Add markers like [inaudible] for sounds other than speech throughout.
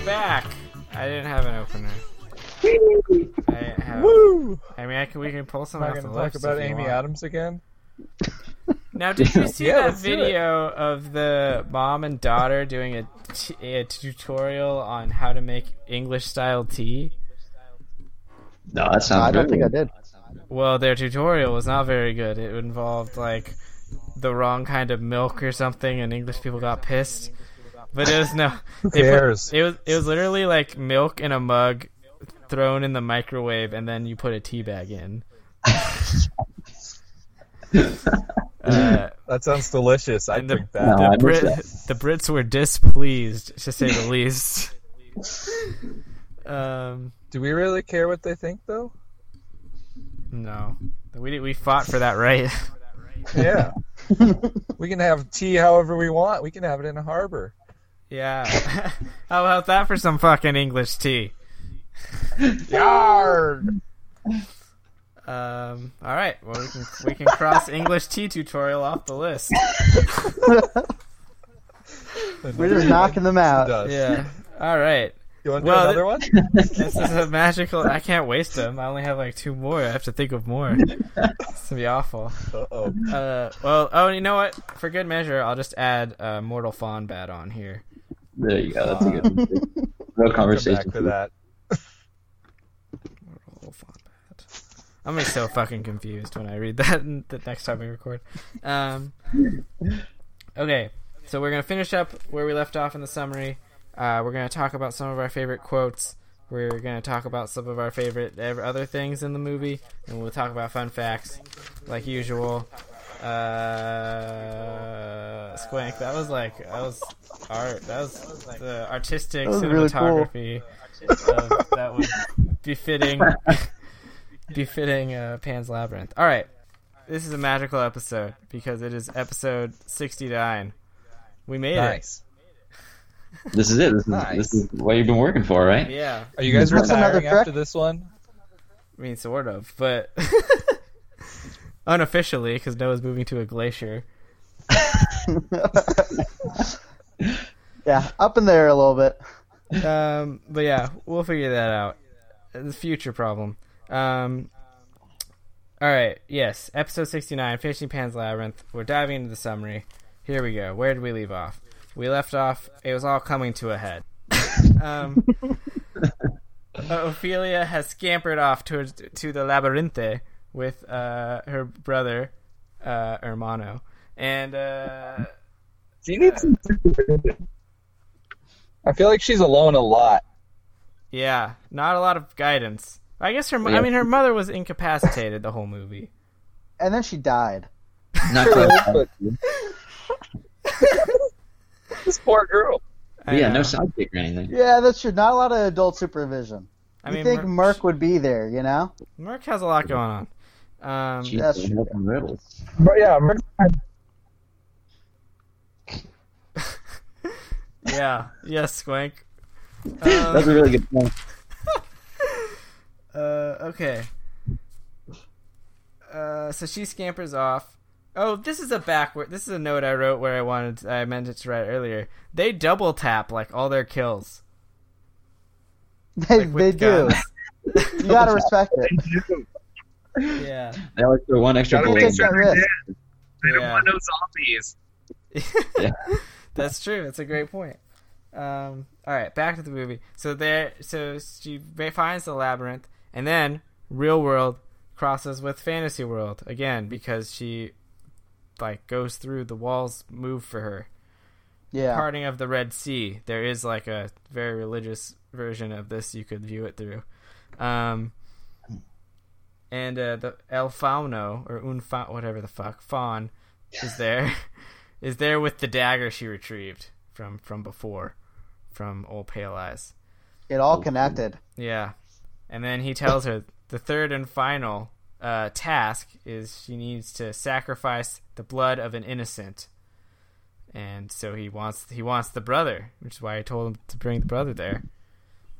we're back. I didn't have an opener. I have. Woo! I mean, I can, we can pull some Am off the to talk about if you Amy want. Adams again? Now, did you see Yeah, that let's do it. video of the mom and daughter doing a, t- a tutorial on how to make English style tea? No, that sounds. I don't very think I did. Well, their tutorial was not very good. It involved like the wrong kind of milk or something, and English people got pissed. But it was no. [laughs] Who cares? it was it was literally like milk in a mug thrown in the microwave, and then you put a tea bag in. [laughs] Uh, That sounds delicious. I and the, drink that. No, the, Brit, that. the Brits were displeased, to say the least. Um, Do we really care what they think, though? no, we we fought for that right. Yeah. [laughs] we can have tea however we want. We can have it in a harbor. Yeah. [laughs] How about that for some fucking English tea? [laughs] Yarg! Um, all right. Well, we can we can cross [laughs] English tea tutorial off the list. We're just knocking them out. Yeah. All right. You want to Well, do another one? This is a magical. I can't waste them. I only have like two more. I have to think of more. It's gonna be awful. Uh-oh. Uh, well, oh, you know what? For good measure, I'll just add uh, Mortal Fawn Bat on here. There you go. That's a good [laughs] one. too. Real conversation. for that. Mortal Fawn Bat. I'm gonna be so fucking confused when I read that [laughs] the next time we record. Um, okay, so we're gonna finish up where we left off in the summary. Uh, we're gonna talk about some of our favorite quotes. We're gonna talk about some of our favorite other things in the movie, and we'll talk about fun facts, like usual. Uh, Squank, that was like that was art. That was the artistic That was really cool. cinematography of, that was befitting [laughs] befitting uh, Pan's Labyrinth. All right, this is a magical episode because it is episode sixty-nine. We made it. [laughs] This is it. This is Nice. this is what you've been working for, right? Yeah, Are you guys That's another retiring after this one? I mean, sort of, but [laughs] unofficially because Noah's moving to a glacier. [laughs] yeah, up in there a little bit. Um, but yeah, we'll figure that out. The future problem. Um, all right. Yes, episode sixty-nine, finishing Pan's Labyrinth. We're diving into the summary. Here we go. Where did we leave off? We left off. It was all coming to a head. um, [laughs] Ophelia has scampered off towards to the labyrinth with uh, her brother, uh, Hermano, and uh, She needs some supervision. I feel like she's alone a lot. Yeah, not a lot of guidance. I guess her. mo- I mean, her mother was incapacitated the whole movie. And then she died. Not True, [laughs] This poor girl. I yeah, know. no sidekick or anything. Yeah, that's true. Not a lot of adult supervision. I you mean, think Merc, Merc would be there, you know? Merc has a lot going on. Um, She's That's true. riddles. But yeah, Mer- [laughs] yeah, yes, Squank. That's a Um, really good point. [laughs] uh, okay. Uh, so she scampers off. Oh, this is a backward. This is a note I wrote where I wanted. I meant it to write earlier. They double tap like all their kills. They, Like with they do. You gotta respect it. Yeah. [laughs] They always throw one extra Gotta bullet. Take make in that there. risk. they don't Yeah. want no zombies. [laughs] Yeah. That's true. That's a great point. Um, all right, back to the movie. So there, so she ba- finds the labyrinth, and then real world crosses with fantasy world again because she like goes through the walls move for her. Yeah. Parting of the Red Sea. There is like a very religious version of this you could view it through. Um, and uh, the El Fauno or Un Fa- whatever the fuck Fawn is there [laughs] is there with the dagger she retrieved from from before from old Pale Eyes. It all connected. Yeah, and then he tells her the third and final uh, task is she needs to sacrifice the blood of an innocent, and so he wants he wants the brother, which is why I told him to bring the brother there.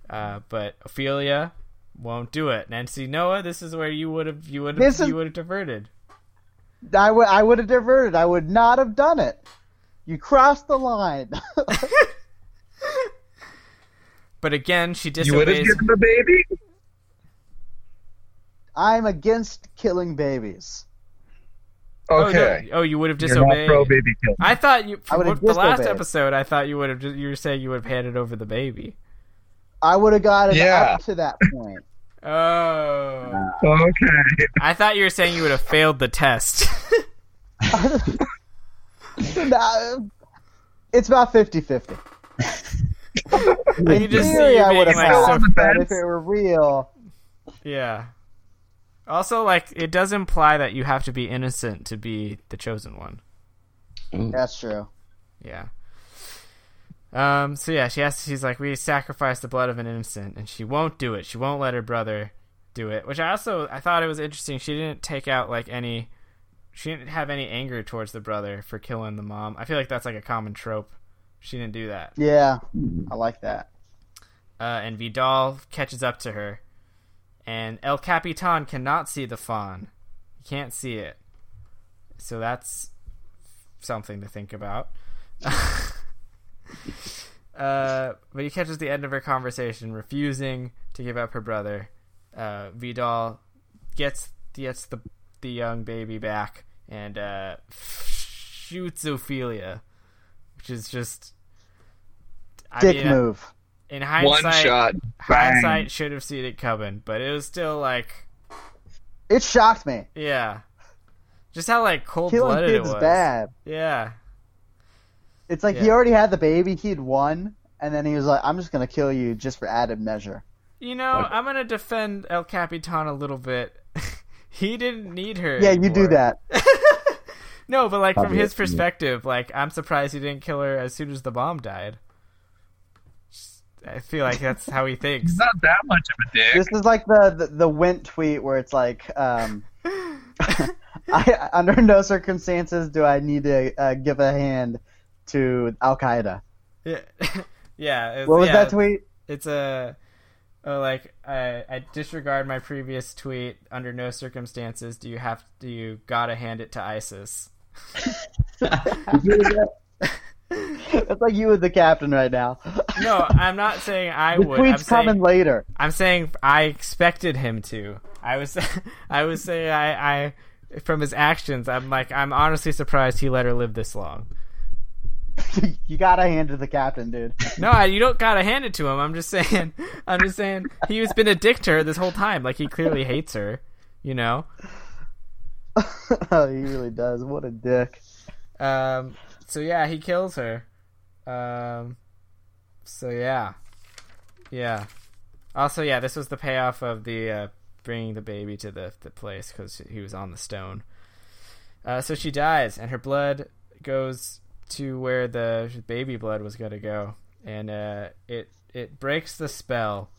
Uh, but Ophelia won't do it. Nancy Noah, this is where you would have you would have you would have diverted. I would I would have diverted. I would not have done it. You crossed the line. [laughs] but again, she You would have given the baby? I'm against killing babies. Oh, no. Okay. Oh, you would have You're not disobeyed. pro baby kill. I thought you. I would've for the last episode, I thought you would have. You were saying you would have handed over the baby. I would have gotten Yeah. up to that point. Oh, Okay. I thought you were saying you would have failed the test. [laughs] Nah, it's about 50-50. In just theory, I would have like so- passed, but if it were real, yeah. Also, like it does imply that you have to be innocent to be the chosen one. Ooh. that's true. Yeah. Um. So yeah, she has. She's like, we sacrifice the blood of an innocent, and she won't do it. She won't let her brother do it. Which I also I thought it was interesting. She didn't take out like any. She didn't have any anger towards the brother for killing the mom. I feel like that's like a common trope. She didn't do that. Yeah, I like that. Uh, and Vidal catches up to her, and El Capitan cannot see the fawn. He can't see it. So that's something to think about. [laughs] uh, but he catches the end of her conversation, refusing to give up her brother. Uh, Vidal gets gets the the young baby back and uh, shoots Ophelia, which is just I Dick mean, move. In hindsight, One hindsight, shot. Bang. hindsight should have seen it coming, but it was still like, It shocked me. yeah, just how like cold blooded it was. bad. Yeah, It's like Yeah. he already had the baby, he'd won, and then he was like, "I'm just gonna kill you just for added measure." you know, I'm gonna defend El Capitan a little bit. [laughs] he didn't need her. Yeah, you do that. [laughs] no, but like from his perspective, like I'm surprised he didn't kill her as soon as the bomb died. I feel like that's how he [laughs] thinks. He's not that much of a dick. This is like the the, the Wint tweet where it's like, um, I, under no circumstances do I need to uh, give a hand to Al Qaeda. Yeah, [laughs] yeah. it's- What was yeah, that tweet? It's a, oh, like I, I disregard my previous tweet. Under no circumstances do you have do you gotta hand it to ISIS. [laughs] [laughs] It's like you with the captain right now. No, I'm not saying I the would. I'm tweet's coming saying, later. I'm saying I expected him to. I was, I was saying I, I, from his actions, I'm like I'm honestly surprised he let her live this long. [laughs] you gotta hand it to the captain, dude. No, you don't gotta hand it to him. I'm just saying. [laughs] I'm just saying he has been a dick to her this whole time. Like he clearly hates her. You know. oh, [laughs] he really does. What a dick. Um. So yeah, he kills her. Um. So yeah, yeah. Also, yeah, this was the payoff of the uh, bringing the baby to the the place because he was on the stone. Uh, so she dies, and her blood goes to where the baby blood was going to go, and uh, it it breaks the spell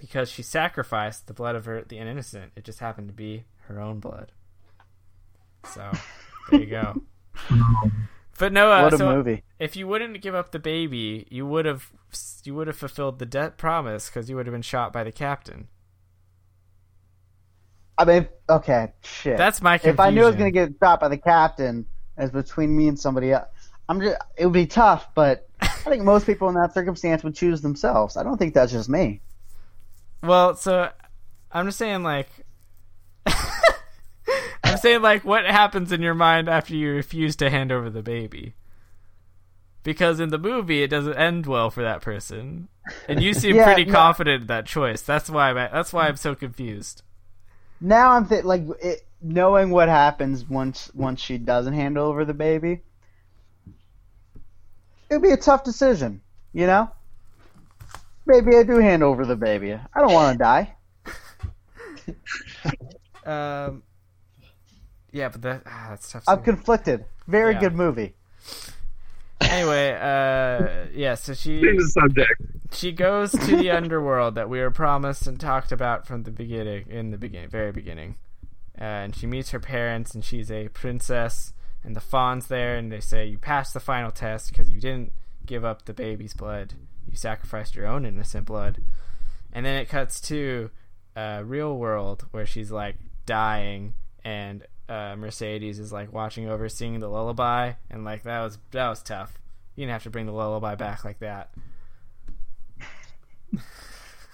because she sacrificed the blood of her the innocent. It just happened to be her own blood. So there you go. [laughs] But no, uh, What a so movie. if you wouldn't give up the baby, you would have you would have fulfilled the debt promise because you would have been shot by the captain. I mean, okay, shit. That's my confusion. if I knew I was gonna get shot by the captain, as between me and somebody else, I'm just. It would be tough, but I think most people in that circumstance would choose themselves. I don't think that's just me. Well, so I'm just saying, like, [laughs] I'm saying, like, what happens in your mind after you refuse to hand over the baby? Because in the movie, it doesn't end well for that person, and you seem [laughs] Yeah, pretty no. confident in that choice. That's why I'm, that's why I'm so confused. Now I'm th- like it, knowing what happens once once she doesn't hand over the baby. It would be a tough decision, you know. Maybe I do hand over the baby. I don't want to die. [laughs] Um, yeah, but that ah, that's tough. I'm to- conflicted. Very Yeah. good movie. anyway, uh, yeah. So she the subject. she goes to the [laughs] underworld that we were promised and talked about from the beginning, in the beginning, very beginning. Uh, and she meets her parents, and she's a princess. And the fawn's there, and they say you passed the final test because you didn't give up the baby's blood. You sacrificed your own innocent blood. And then it cuts to uh, real world where she's like dying, and uh, Mercedes is like watching over, singing the lullaby, and like that was that was tough. You didn't have to bring the lullaby back like that.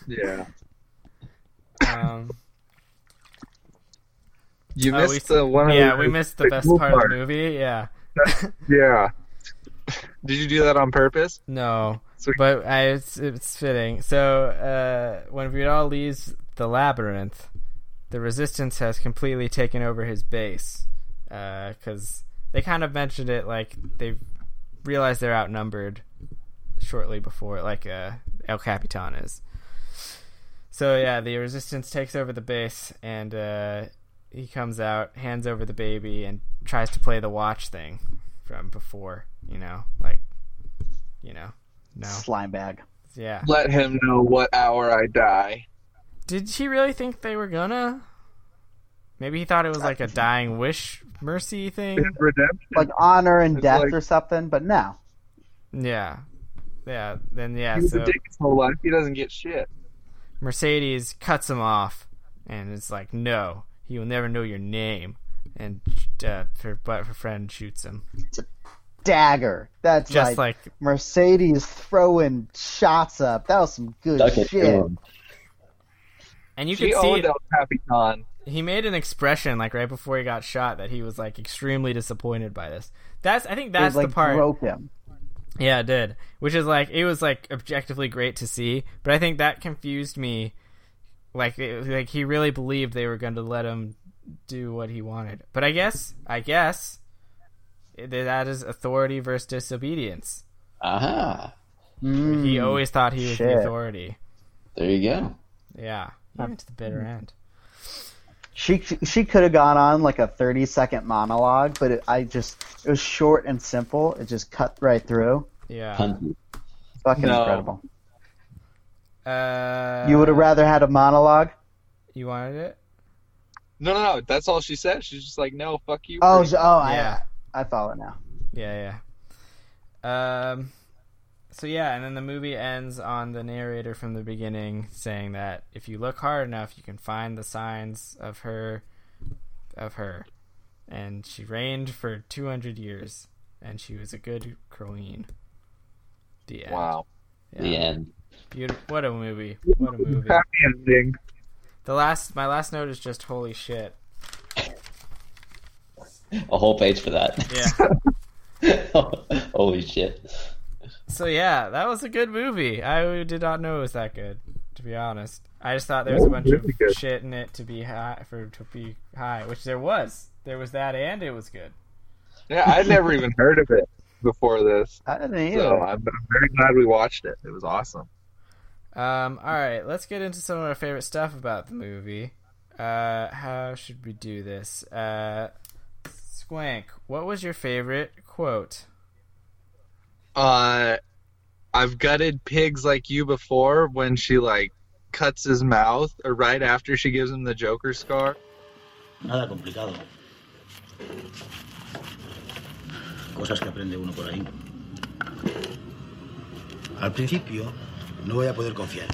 Yeah. Um, You oh, missed the one. yeah, the, we missed the best cool part of the movie. Yeah. [laughs] Yeah. Did you do that on purpose? No, Sweet. but I, it's, it's fitting. So uh, when Vidal leaves the labyrinth, the resistance has completely taken over his base because they kind of mentioned it like they've realized they're outnumbered shortly before, like uh, El Capitan is. So yeah, the resistance takes over the base, and uh, he comes out, hands over the baby, and tries to play the watch thing from before. You know, like, you know, no, Slime bag. yeah. Let him know what hour I die. Did he really think they were gonna? Maybe he thought it was like a dying wish mercy thing. Redemption. Like honor and It's death like- or something, but no. Yeah, yeah. Then yeah, he was so a dick his whole life. He doesn't get shit. Mercedes cuts him off, and it's like, no, he will never know your name. And uh, her but her friend shoots him, It's a Dagger. That's just like, like Mercedes throwing shots up. That was some good shit. and you She could see it, El Capitan. he made an expression like right before he got shot that he was like extremely disappointed by this. That's I think that's was, like the part. broke him. Yeah, it did. Which is like it was like objectively great to see, but I think that confused me. Like it, like he really believed they were going to let him do what he wanted. But I guess I guess that is authority versus disobedience. Aha. He Mm. always thought he was shit. the authority. There you go. Yeah, he went to the bitter end. She she could have gone on like a thirty second monologue, but it, I just it was short and simple. It just cut right through. Yeah. Punt. Fucking No. incredible. Uh, You would have rather had a monologue. You wanted it? No, no, no. That's all she said. She's just like, no, fuck you. Oh, so- oh, Yeah. I I follow now. Yeah, yeah. Um. So yeah, and then the movie ends on the narrator from the beginning saying that if you look hard enough, you can find the signs of her, of her, and she reigned for two hundred years, and she was a good queen. The end. Wow. Yeah. The end. Beautiful. What a movie. What a movie. Happy ending. The last, my last note is just holy shit. A whole page for that. Yeah. [laughs] Holy shit. So yeah, that was a good movie. I did not know it was that good, to be honest. I just thought there was a bunch Really of good. shit in it to be high for to be high, which there was. There was that, and it was good. Yeah, I'd never even heard of it before this. I didn't either. So I'm, I'm very glad we watched it. It was awesome. Um, all right, let's get into some of our favorite stuff about the movie. Uh, how should we do this? Uh, Squank, what was your favorite quote? Uh, I've gutted pigs like you before when she like cuts his mouth, or right after she gives him the Joker scar. Nada complicado. Cosas que aprende uno por ahí. Al principio no voy a poder confiar.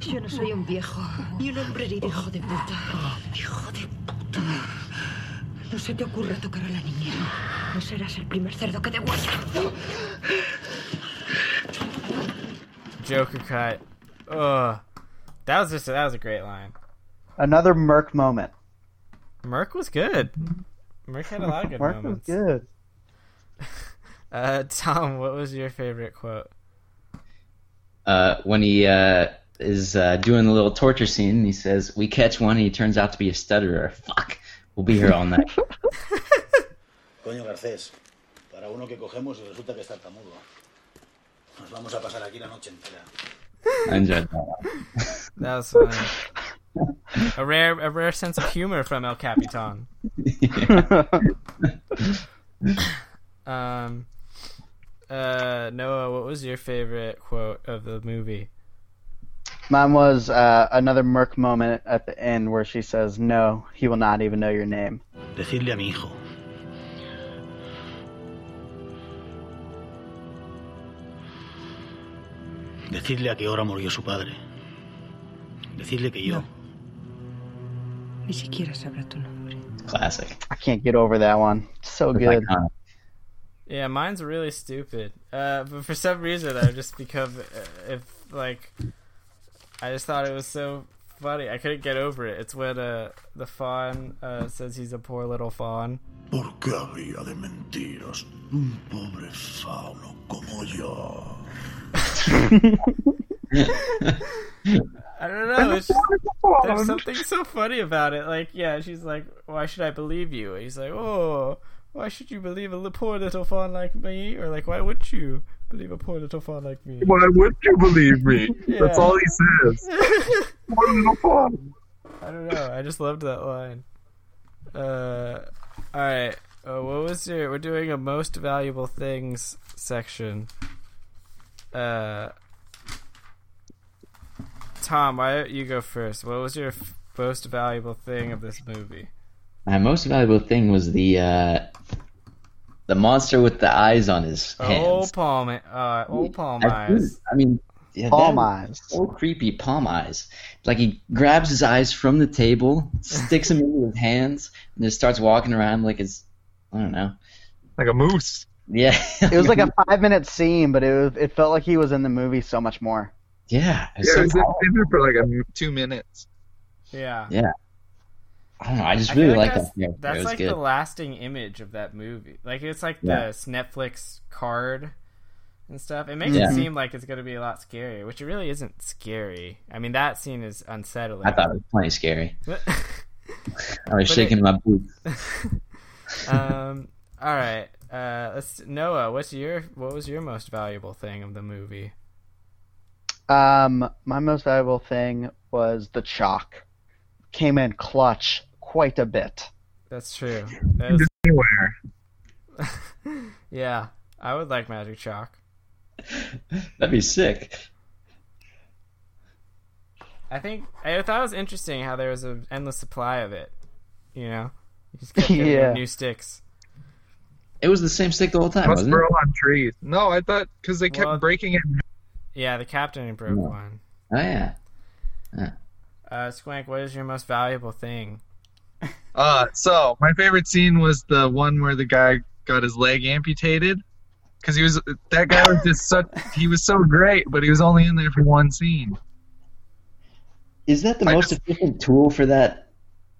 Yo no soy un viejo y un hombre herido, hijo de puta. Hijo de puta. No se te ocurra tocar a la niñera. No serás el primer cerdo que degüella. Joker cut. Ugh, that was just that was a great line. Another Merc moment. Merc was good. Merc had a lot of good [laughs] Merc was good. [laughs] Uh, Tom, what was your favorite quote? Uh, when he uh, is uh, doing the little torture scene, he says, "We catch one, and he turns out to be a stutterer. Fuck, we'll be here all night." [laughs] Coño, Garcés. Para uno que cogemos y resulta que está tartamudo. Nos vamos a pasar aquí la noche entera. I enjoyed that. That was funny. a rare, a rare sense of humor from El Capitan. [laughs] Um, uh, Noah, what was your favorite quote of the movie? Mine was uh, another Merc moment at the end where she says, "No, he will not even know your name." Decirle a mi hijo. Decidle a qué hora murió su padre. Decidle que yo. Ni siquiera sabrá tu nombre. Classic. I can't get over that one. So It's good. iconic. Yeah, mine's really stupid. Uh, but for some reason, I just become uh, if like I just thought it was so funny. I couldn't get over it. It's when uh the fawn uh says he's a poor little fawn. ¿Por qué habría de mentiros un pobre fauno como yo? I don't know. It's just, there's something so funny about it. Like, yeah, she's like, "Why should I believe you?" And he's like, "Oh, why should you believe a poor little fawn like me?" Or like, "Why would you believe a poor little fawn like me?" Why would you believe me? That's all he says. [laughs] A little fun. I don't know. I just loved that line. Uh, all right. Uh, what was your? We're doing a most valuable things section. Uh, Tom, why don't you go first? What was your f- most valuable thing of this movie? My most valuable thing was the uh, the monster with the eyes on his Oh, hands. palm, uh, oh, palm I, eyes. I mean, yeah, Palm eyes. So creepy, palm eyes. Like he grabs his eyes from the table, [laughs] sticks them into his hands, and just starts walking around like it's I don't know. Like a moose. Yeah, It was like a [laughs] five minute scene, but it was, it felt like he was in the movie so much more. yeah. It's Yeah, so it was in, there for like a, two minutes. Yeah. Yeah. I don't know. I just I really feel like that. character. That's it was like good. the lasting image of that movie. Like it's like Yeah. the Netflix card and stuff. It makes Yeah. it seem like it's gonna be a lot scarier, which it really isn't scary. I mean, that scene is unsettling. I thought it was plenty scary. [laughs] I was But shaking it- my [laughs] boots. um. All right. Uh. Let's Noah. What's your What was your most valuable thing of the movie? Um, my most valuable thing was the chalk. Came in clutch quite a bit. That's true. [laughs] That was- Anywhere. [laughs] yeah. I would like magic chalk. That'd be sick. I think I thought it was interesting how there was an endless supply of it. You know, you just kept [laughs] getting Yeah. new sticks. It was the same stick the whole time, Must wasn't grow it? on trees. No, I thought because they kept Well- breaking it. Yeah, the captain broke Yeah. one. Oh yeah. Uh, Squank, what is your most valuable thing? Uh, so my favorite scene was the one where the guy got his leg amputated. Because he was that guy was just such he was so great, but he was only in there for one scene. Is that the I most efficient tool for that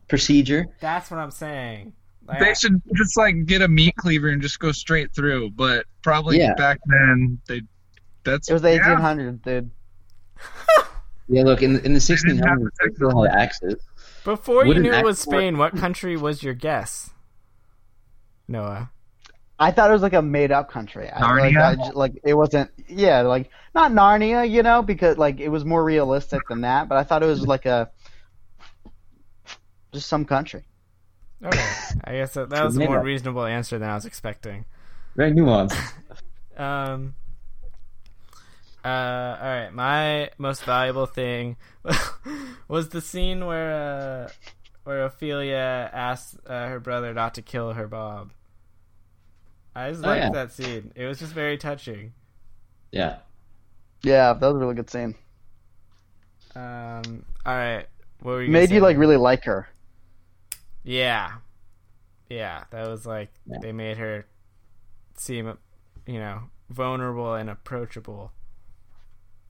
procedure? That's what I'm saying. Like, They should just like get a meat cleaver and just go straight through. But probably Yeah. back then they that's It was the yeah. 1800s, dude. [laughs] Yeah, look in in the didn't have 1600s, they still had axes. before you Wouldn't knew it act- was Spain, what country was your guess? Noah. I thought it was like a made up country. I, like, Narnia? I j- like it wasn't. Yeah, like not Narnia, you know, because like it was more realistic than that. But I thought it was like a just some country. Okay, I guess that, that was a more reasonable answer than I was expecting. Very nuanced. [laughs] Um. Uh. All right. My most valuable thing [laughs] was the scene where uh, where Ophelia asked uh, her brother not to kill her Bob. I just Oh, liked yeah. that scene. It was just very touching. Yeah. Yeah, that was a really good scene. Um. All right. What were you Made you say? like really like her. Yeah. Yeah. That was like Yeah. they made her seem, you know, vulnerable and approachable.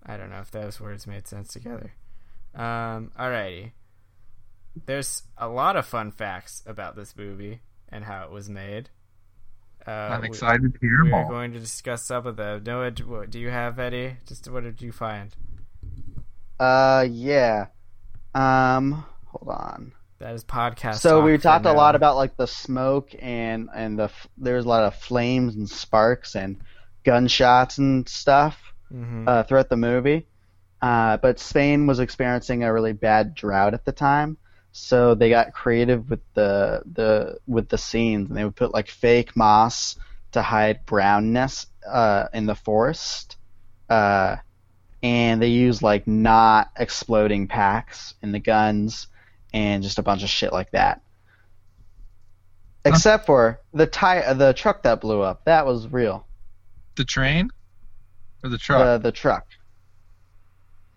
I don't know if those words made sense together. Um, alrighty. There's a lot of fun facts about this movie and how it was made. Uh, I'm we- excited to hear more. We're going to discuss some of them. Noah, do, do you have any? Just what did you find? Uh, yeah. Um, hold on. That is podcast. So we talked a lot about like the smoke and and the there's a lot of flames and sparks and gunshots and stuff Mhm. uh, throughout the movie. Uh, but Spain was experiencing a really bad drought at the time, so they got creative with the the with the scenes, and they would put like fake moss to hide brownness uh, in the forest, uh, and they used like not exploding packs in the guns, and just a bunch of shit like that. Except for the tie, the truck that blew up, that was real. The train or the truck? The the truck.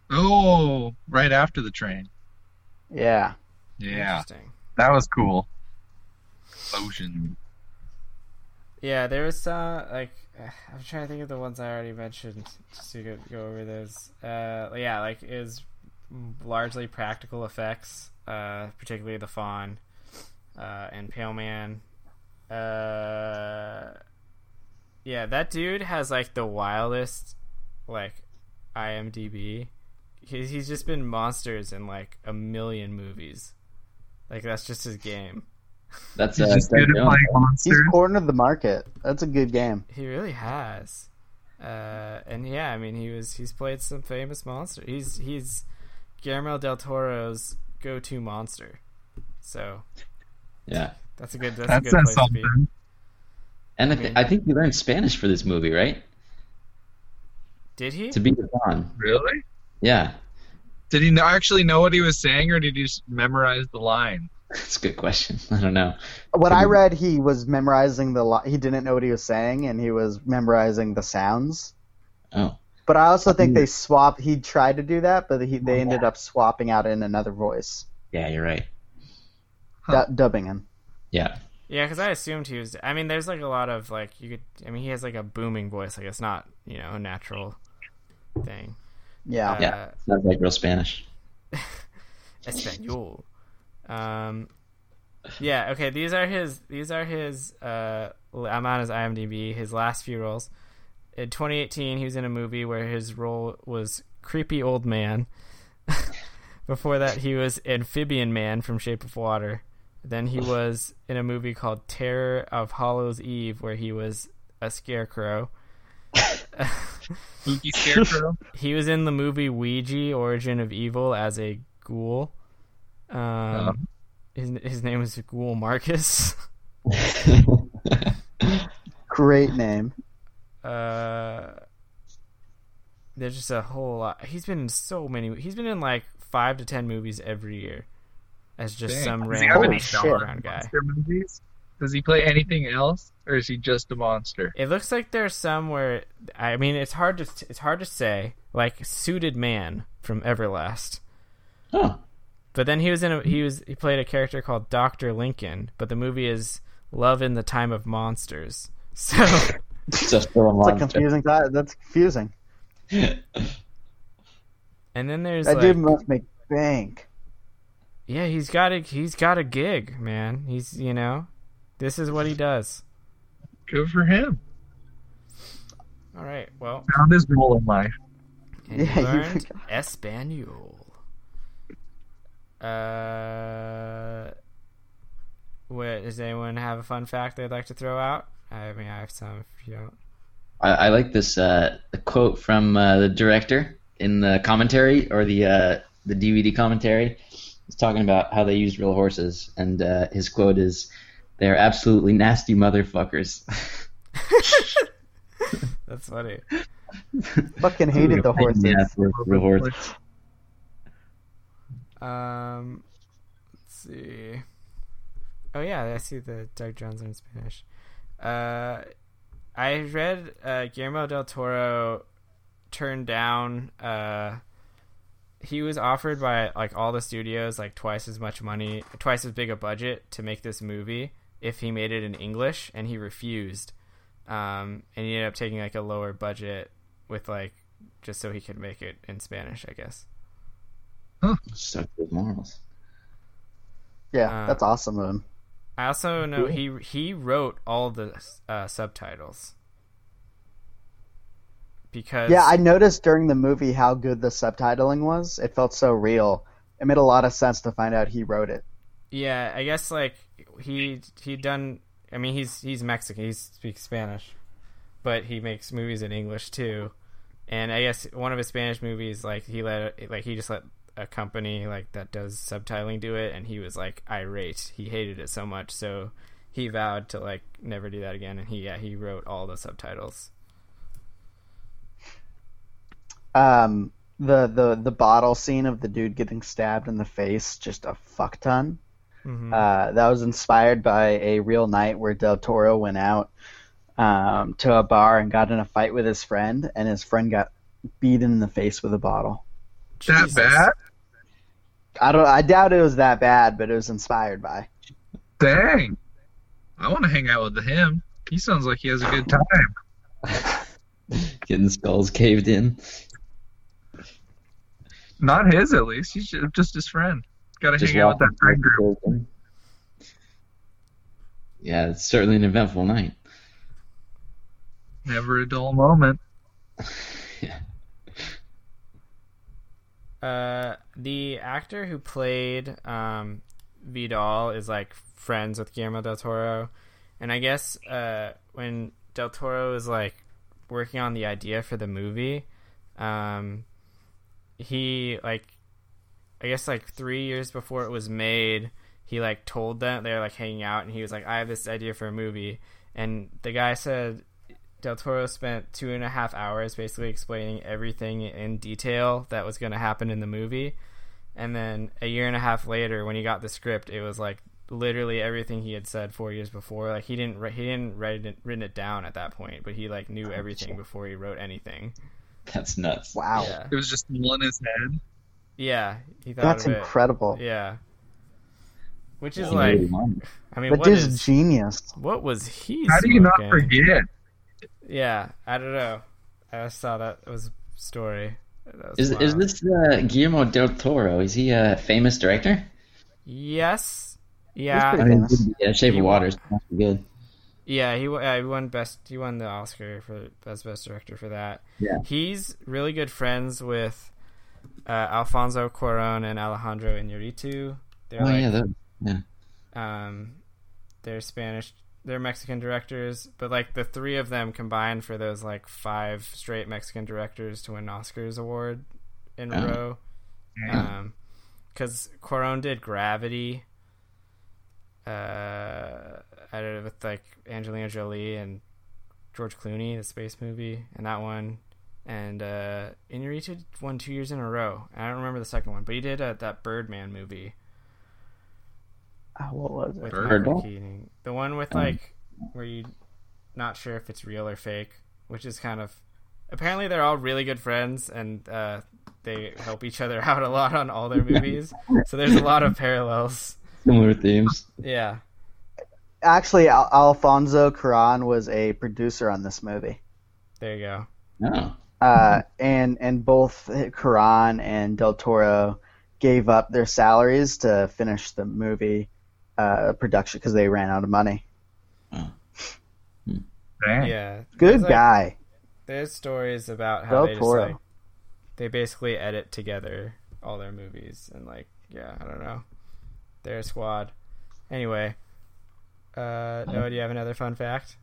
Oh, right after the train. Yeah. Yeah, Interesting. that was cool. Explosion. Yeah, there was uh like [sighs] I'm trying to think of the ones I already mentioned just to go, go over those. Uh, yeah, like it was largely practical effects, uh, particularly the fawn uh, and Pale Man. Uh, yeah, that dude has like the wildest like IMDb. He's he's just been monsters in like a million movies. Like that's just his game. That's He's uh, just good at Jones. playing He's cornered the market. That's a good game. He really has. Uh, and yeah, I mean, he was he's played some famous monsters. He's he's Guillermo del Toro's go-to monster. So Yeah, that's a good that's That a good says place to be. something. and I, th- I think he learned Spanish for this movie, right? Did he? To be the Don. Really? Yeah, Did he know, actually know what he was saying, or did he just memorize the line? that's a good question. [laughs] I don't know. What I read, he was memorizing the. Li- he didn't know what he was saying, and he was memorizing the sounds. Oh, But I also think they swap. He tried to do that, but he, they ended up swapping out in another voice, yeah, you're right. Huh. du- dubbing him. Yeah, Yeah, because I assumed he was. I mean, there's like a lot of like you could. I mean, he has like a booming voice. Like it's not you know a natural thing. Yeah. Uh, yeah. Sounds like real Spanish. [laughs] Espanol. Um, yeah. Okay. These are his. These are his. Uh, I'm on his IMDb. His last few roles. In 2018, he was in a movie where his role was creepy old man. [laughs] Before that, he was amphibian man from Shape of Water. Then he [laughs] was in a movie called Terror of Hallow's Eve, where he was a scarecrow. [laughs] Spooky scarecrow. he was in the movie Ouija: Origin of Evil as a ghoul. Um, Oh. his his name is Ghoul Marcus. Great name. Uh, there's just a whole lot. He's been in so many. He's been in like five to ten movies every year as just Dang. some Does he have random shit. background guy. movies? Does he play anything else, or is he just a monster? It looks like there's some where I mean it's hard to it's hard to say. Like Suited Man from Everlast. oh, But then he was in a he was he played a character called Doctor Lincoln, but the movie is Love in the Time of Monsters. [laughs] So so still a It's a confusing. Thought. That's confusing. [laughs] and then there's That like dude must make bank. yeah he's got a he's got a gig man. He's you know this is what he does. Good for him. All right, well, Found his role in life. and Yeah, you you learned forgot. Espanol. Uh, what does anyone have a fun fact they'd like to throw out? I mean, I have some. If you don't. I, I like this uh, the quote from uh, the director in the commentary or the uh, the DVD commentary. He's talking about how they used real horses, and uh, his quote is, "They're absolutely nasty motherfuckers." [laughs] That's funny. Fucking hated the horses. Yeah, for real horses. Um, let's see. Oh yeah, I see the Doug Jones in Spanish. Uh, I read uh, Guillermo del Toro turned down. Uh, he was offered by like all the studios like twice as much money, twice as big a budget to make this movie if he made it in English, and he refused. Um, and he ended up taking like a lower budget with like just so he could make it in Spanish, I guess. Suck with morals. Yeah, Uh, that's awesome of him. I also know he he wrote all the uh, subtitles because Yeah, I noticed during the movie how good the subtitling was. It felt so real. It made a lot of sense to find out he wrote it. yeah I guess like he he done I mean he's he's Mexican he speaks Spanish but he makes movies in English too and I guess one of his Spanish movies like he let like he just let a company like that does subtitling do it and he was like irate he hated it so much so he vowed to like never do that again and he yeah he wrote all the subtitles Um, the the the bottle scene of the dude getting stabbed in the face, just a fuck ton. Mhm. Uh, that was inspired by a real night where Del Toro went out um, to a bar and got in a fight with his friend, and his friend got beaten in the face with a bottle. That bad? I don't. I doubt it was that bad, but it was inspired by. Dang. I want to hang out with him. He sounds like he has a good time. [laughs] Getting skulls caved in. Not his, at least. He's just his friend. Got to hang out with that friend group. towards. Yeah, it's certainly an eventful night. Never a dull moment. [laughs] Uh, the actor who played um, Vidal is like friends with Guillermo del Toro, and I guess uh, when del Toro was like working on the idea for the movie, um, he like I guess like three years before it was made, he like told them they were like hanging out, and he was like, "I have this idea for a movie," and the guy said Del Toro spent two and a half hours basically explaining everything in detail that was going to happen in the movie. And then a year and a half later, when he got the script, it was like literally everything he had said four years before. Like he didn't write, he didn't write it written it down at that point, but he like knew everything before he wrote anything. That's nuts. Wow, Yeah, It was just all in his head. yeah, he thought that's of it. incredible. Yeah, which is He like, really. I mean, That what dude's is genius. what was he? How do you not forget? Yeah, I don't know. I just saw that it was a story. That was Is is this uh, Guillermo del Toro? Is he a famous director? Yes. Yeah. I mean, famous. yeah, Shape He of Water must be good. Yeah, he, uh, he won best. He won the Oscar for best best director for that. Yeah. he's really good friends with uh, Alfonso Cuarón and Alejandro Iñárritu. They're Oh like, yeah, that, yeah. um, they're Spanish, they're Mexican directors, but like the three of them combined for those like five straight Mexican directors to win Oscars award in a Oh. row. Um, because Cuarón did Gravity. Uh, I did it with like Angelina Jolie and George Clooney, the space movie, and that one. And uh, Inarritu won two years in a row. I don't remember the second one, but he did uh, that Birdman movie what was it? Bird Keating. The one with Oh. like where you not sure if it's real or fake, which is kind of apparently they're all really good friends and uh, they help each other [laughs] out a lot on all their movies. so there's a lot of parallels. Similar themes. Yeah. Actually, Al- Alfonso Cuarón was a producer on this movie. There you go. Oh, uh, and and both Cuarón and Del Toro gave up their salaries to finish the movie uh, production because they ran out of money. Dang. Yeah. Good There's, like, guy. There's stories about how Del they just Toro. like they basically edit together all their movies and like yeah, I don't know. They're a squad. Anyway, uh Noah, do you have another fun fact?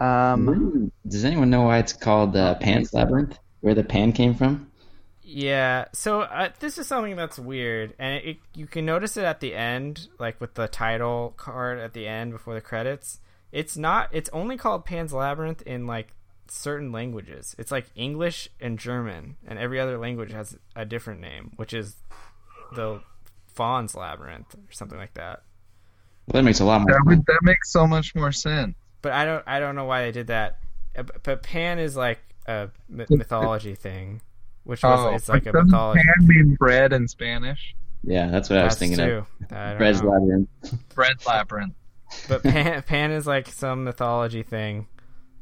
Um, Does anyone know why it's called uh, Pan's Labyrinth? Where the pan came from? Yeah, so uh, this is something that's weird, and it, it, you can notice it at the end, like with the title card at the end before the credits. It's not. It's only called Pan's Labyrinth in like certain languages. It's like English and German, and every other language has a different name, which is the Fawn's Labyrinth or something like that. Well, that makes a lot more That would that makes so much more sense. But I don't. I don't know why they did that. Uh, But Pan is like a m- mythology thing, which was Oh, it's like a mythology. pan mean bread in Spanish? Yeah, that's what I was thinking too. of. I don't Bread's know. Labyrinth. Bread labyrinth. But Pan, Pan is like some mythology thing,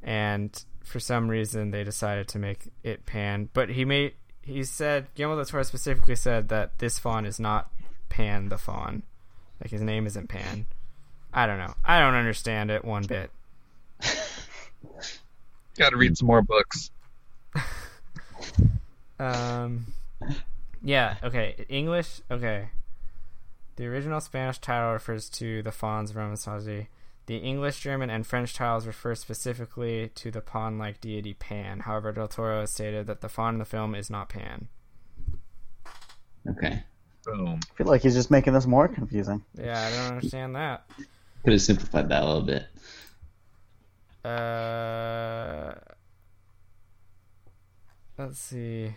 and for some reason they decided to make it Pan. But he made he said Guillermo del Toro specifically said that this fawn is not Pan the fawn, like his name isn't Pan. I don't know. I don't understand it one bit. Got to read some more books. [laughs] Um, yeah. Okay. English. Okay. The original Spanish title refers to the fawns of Roman mythology. The English, German, and French titles refer specifically to the fawn-like deity Pan. However, Del Toro has stated that the fawn in the film is not Pan. Okay. Boom. I feel like he's just making this more confusing. Yeah, I don't understand that. Could have simplified that a little bit. Uh, let's see.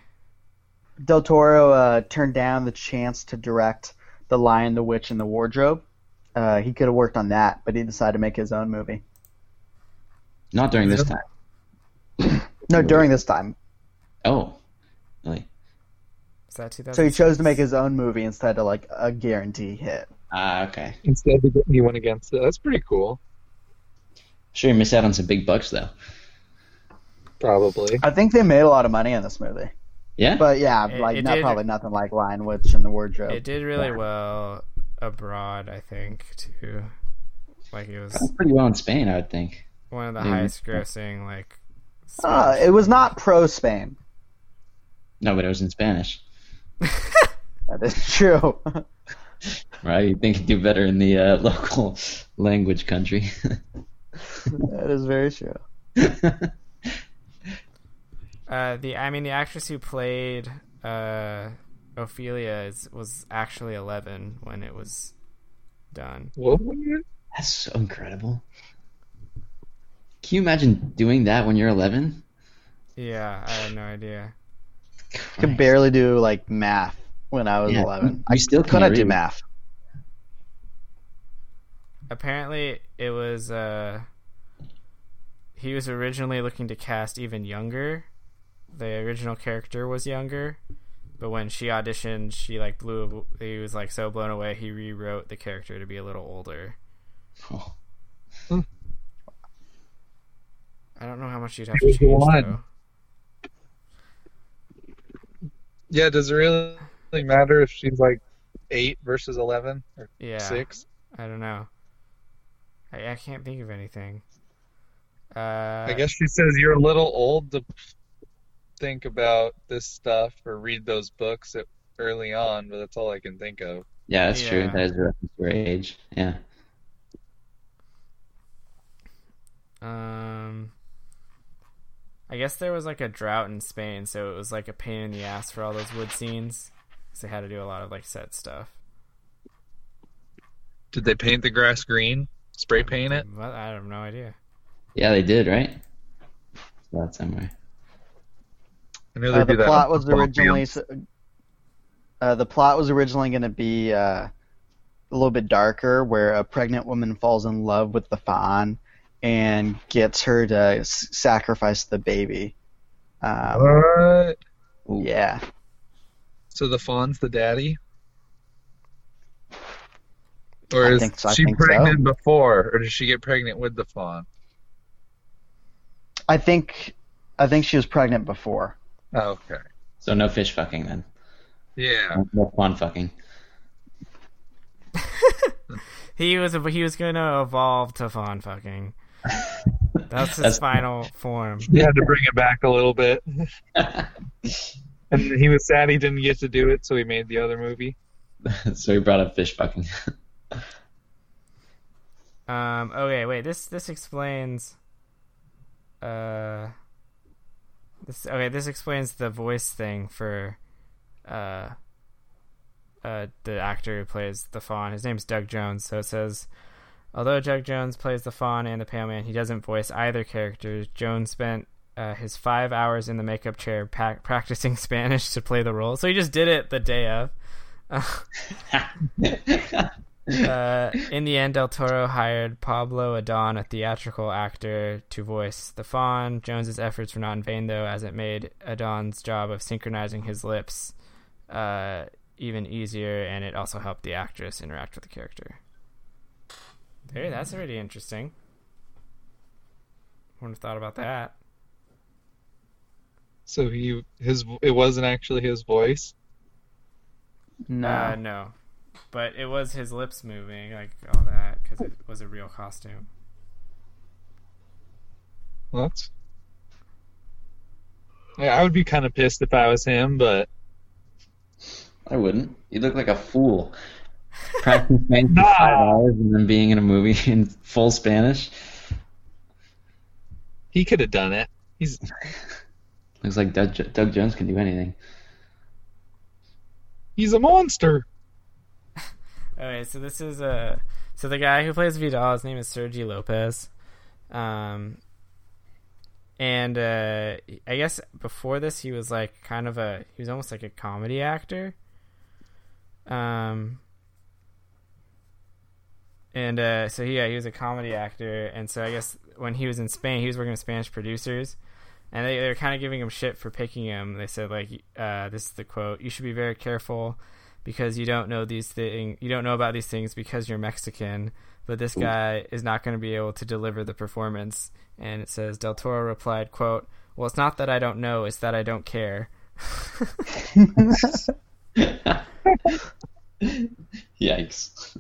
Del Toro uh, turned down the chance to direct The Lion, the Witch, and the Wardrobe. Uh, he could have worked on that, but he decided to make his own movie. Not during this time. No, during this time. Oh, really? Is that 2000? So he chose to make his own movie instead of like a guarantee hit. Ah, okay. Instead, he went against it. That's pretty cool. Sure, you miss out on some big bucks though. Probably. I think they made a lot of money on this movie. Yeah. But yeah, It- like it not did- probably nothing like Lion Witch and the Wardrobe. It did really well abroad, I think, too. Like it was Done pretty well in Spain, I would think. one of the Mhm. highest grossing like. Uh, it was not pro Spain. No, but it was in Spanish, [laughs] That is true. [laughs] right? You'd think you'd do better in the uh, [laughs] local language country. that is very true. Uh, the I mean the actress who played uh, Ophelia is, was actually 11 when it was done. What? That's so incredible. Can you imagine doing that when you're 11? Yeah, I had no idea. I could barely do like math when I was Yeah. 11. I still Couldn't can't do math. Apparently, it was uh, he was originally looking to cast even younger. The original character was younger, but when she auditioned, she like blew. He was like so blown away. He rewrote the character to be a little older. Oh, I don't know how much you'd have to Who's change one? though. Yeah, does it really matter if she's like eight versus eleven or Yeah, six? I don't know. I, I can't think of anything. Uh, I guess she says you're a little old to think about this stuff or read those books at, early on, but that's all I can think of. yeah, that's true. That is a reference to her age. Yeah. Um, I guess there was like a drought in Spain, so it was like a pain in the ass for all those wood scenes. 'cause they had to do a lot of like set stuff. Did they paint the grass green? Spray paint it? But I have no idea. Yeah, they did, right? Saw that somewhere. I know they Uh, do the plot was originally uh, the plot was originally going to be uh, a little bit darker, where a pregnant woman falls in love with the fawn and gets her to s- sacrifice the baby. Um, What? yeah, So the fawn's the daddy? Or I is so- she think so. pregnant before, or does she get pregnant with the fawn? I think I think she was pregnant before. Okay. So no fish fucking then. Yeah. No- No fawn fucking. [laughs] He was he was gonna evolve to fawn fucking. That's his That's- [laughs] final form. You had to bring it back a little bit. [laughs] And he was sad he didn't get to do it, so he made the other movie. so he brought up fish fucking. Um. Okay. Wait. This this explains. Uh. This okay. This explains the voice thing for, uh. Uh, the actor who plays the fawn. His name's Doug Jones. So it says, although Doug Jones plays the fawn and the pale man, he doesn't voice either character. Jones spent uh, his five hours in the makeup chair pa- practicing [laughs] Spanish to play the role. So he just did it the day of. [laughs] [laughs] Uh, in the end, Del Toro hired Pablo Adán, a theatrical actor, to voice the fawn. Jones's efforts were not in vain, though, as it made Adán's job of synchronizing his lips uh, even easier, and it also helped the actress interact with the character. Hey, that's pretty interesting. Wouldn't have thought about that. So he his it wasn't actually his voice. No, Uh, no, but it was his lips moving, like all that, because it was a real costume. What? Yeah, I would be kind of pissed if I was him, but I wouldn't. You look like a fool. Practicing [laughs] Spanish for Nah. five hours and then being in a movie [laughs] in full Spanish. he could have done it. He's [laughs] Looks like Doug, Doug Jones can do anything. he's a monster. Okay, so this is uh so the guy who plays Vidal, his name is Sergi López. Um and uh I guess before this he was like kind of a he was almost like a comedy actor. Um and uh so yeah, he was a comedy actor and so I guess when he was in Spain, he was working with Spanish producers. and they they're kind of giving him shit for picking him. They said like, uh, this is the quote: "You should be very careful because you don't know these things. You don't know about these things because you're Mexican." But this guy is not going to be able to deliver the performance. And it says Del Toro replied, "quote Well, it's not that I don't know; it's that I don't care." [laughs] Yikes.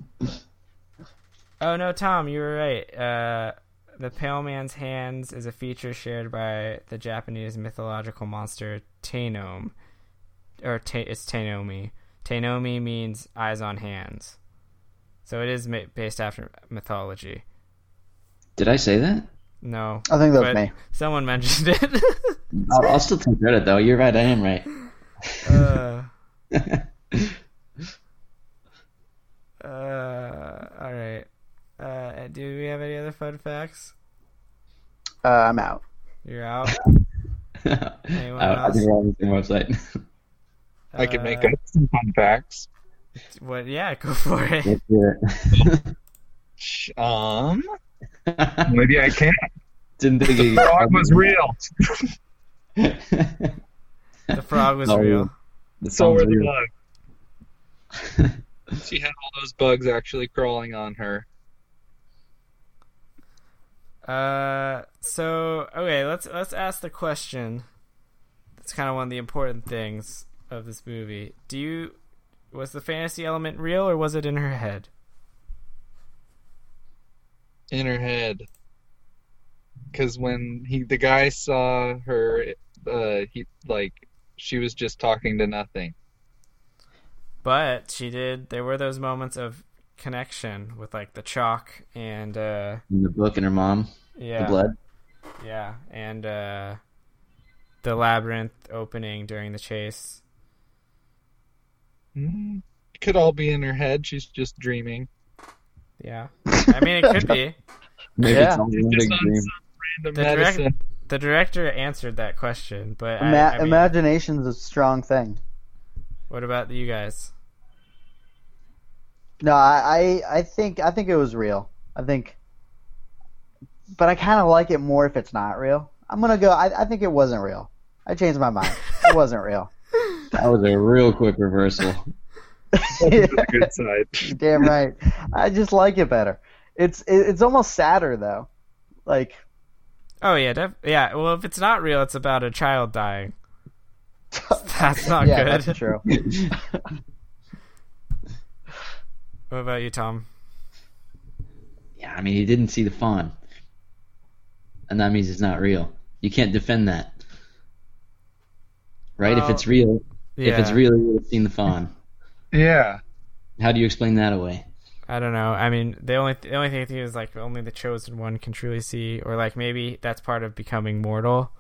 Oh no, Tom, you were right. Uh, the Pale Man's Hands is a feature shared by the Japanese mythological monster Tainome, or ta- it's Tainomi. Tainomi means eyes on hands, so it is ma- based after mythology. Did I say that? No, I think that was me. someone mentioned it. [laughs] I'll, I'll still take credit though. You're right. I am right. uh, [laughs] uh, all right. Uh, do we have any other fun facts? Uh, I'm out. You're out. [laughs] Anyone I, I think we're on the same website. I can make Uh, up some fun facts. What? Yeah, go for it. Let's do it. [laughs] Um, [laughs] maybe I can. Didn't think The frog was [laughs] real. The frog was No. real. The So song's were the real. bugs. She had all those bugs actually crawling on her. Uh, so okay, let's let's ask the question. That's kind of one of the important things of this movie. Do you was the fantasy element real or was it in her head? in her head. Because when he, the guy saw her, uh, he like she was just talking to nothing. But she did. There were those moments of connection with like the chalk and uh, In the book and her mom, yeah, the blood. yeah, and uh, the labyrinth opening during the chase. Mm, could all be in her head. She's just dreaming. Yeah, I mean it could be. [laughs] Maybe Yeah. it's all one Just big on dream. some random The direct- medicine. The director answered that question, but I- Ima- I mean, imagination's a strong thing. what about you guys? No, I, I, I think I think it was real. I think, but I kind of like it more if it's not real. I'm gonna go. I, I think it wasn't real. I changed my mind. It wasn't real. [laughs] That was a real quick reversal. [laughs] the [laughs] good side. Damn right. I just like it better. It's it, it's almost sadder though. Like Oh yeah, def- yeah. Well, if it's not real, it's about a child dying. [laughs] That's not yeah, good. that's true. What about you, Tom? Yeah, I mean, he didn't see the fawn, and that means it's not real. You can't defend that, right? if it's real, if it's really, real, you seen the fawn. Yeah. How do you explain that away? I don't know. I mean, the only the only thing I think is like only the chosen one can truly see, or like maybe that's part of becoming mortal.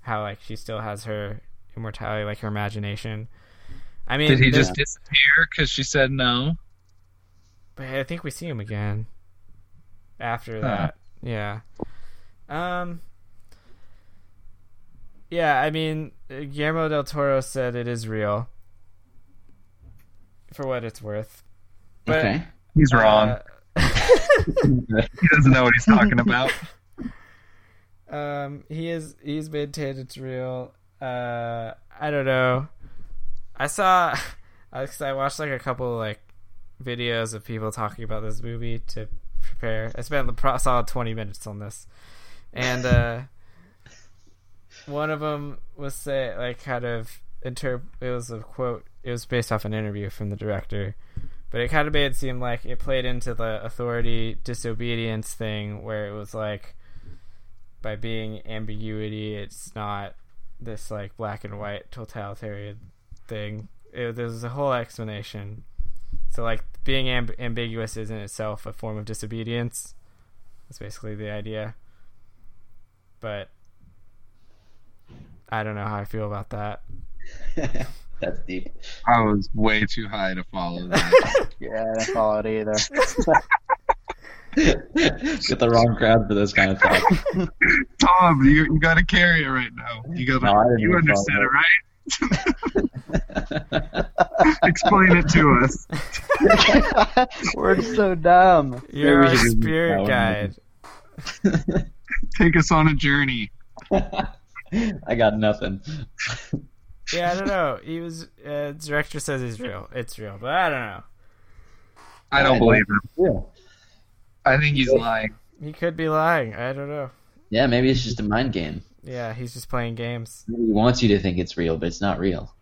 How like she still has her immortality, like her imagination. I mean, Did he there's- just disappear because she said no? But I think we see him again after Huh. that. Yeah. Um. Yeah, I mean, Guillermo del Toro said it is real. For what it's worth. But, okay. He's wrong. uh, [laughs] he doesn't know what he's talking about. [laughs] um, he is he's maintained it's real. Uh, I don't know. I saw, [laughs] I I watched like a couple like videos of people talking about this movie to prepare. I spent the pro- solid twenty minutes on this, and uh, one of them was say like kind of inter. It was a quote. It was based off an interview from the director, but it kind of made it seem like it played into the authority disobedience thing, where it was like by being ambiguity, it's not this like black and white totalitarian thing. It, there's a whole explanation. So like being amb- ambiguous is in itself a form of disobedience. That's basically the idea. But I don't know how I feel about that. [laughs] That's deep. I was way too high to follow that. [laughs] Yeah, I didn't follow it either. [laughs] Get the wrong crowd for this kind of talk. Tom, you you got to carry it right now. You got to. No, you even understood follow it, right? Explain it to us. We're so dumb. You're we our spirit that guide. Take us on a journey. I got nothing. Yeah, I don't know. He was. Uh, director says he's real. It's real, but I don't know. I don't believe him. Yeah. I think he's lying. He could be lying. I don't know. Yeah, maybe it's just a mind game. Yeah, he's just playing games. He wants you to think it's real, but it's not real.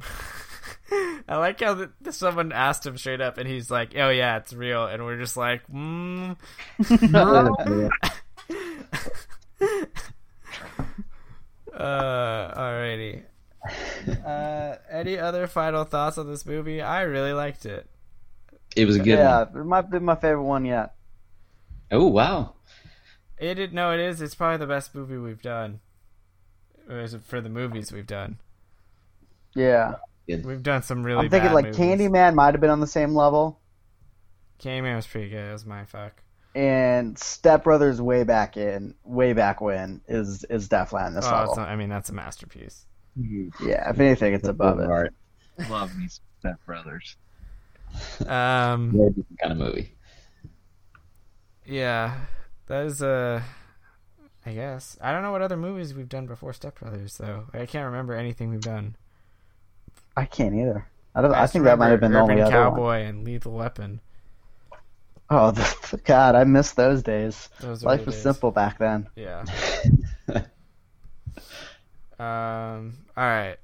[laughs] I like how the, someone asked him straight up, and he's like, "Oh yeah, it's real," and we're just like, mm. [laughs] [laughs] uh, alrighty. Uh, any other final thoughts on this movie? I really liked it. It was a good yeah, one. it might be my favorite one yet. Oh wow. It did no, it is. It's probably the best movie we've done. Or is it for the movies we've done? Yeah, We've done some really. I'm thinking bad like movies. Candyman might have been on the same level, Candyman was pretty good. It was my fuck. And Step Brothers way back in, way back when is is definitely on this Oh, level. it's not, I mean that's a masterpiece. Yeah, if anything, it's above it. Art. Love me some Step Brothers. Um, different kind of movie. yeah, that is uh, I guess I don't know what other movies we've done before Step Brothers though. I can't remember anything we've done. I can't either. I don't. I, think that might have been the only Urban other one. Cowboy and Lethal Weapon. Oh the, [laughs] God, I miss those days. Those Life was days. simple back then. Yeah. [laughs] Um. All right.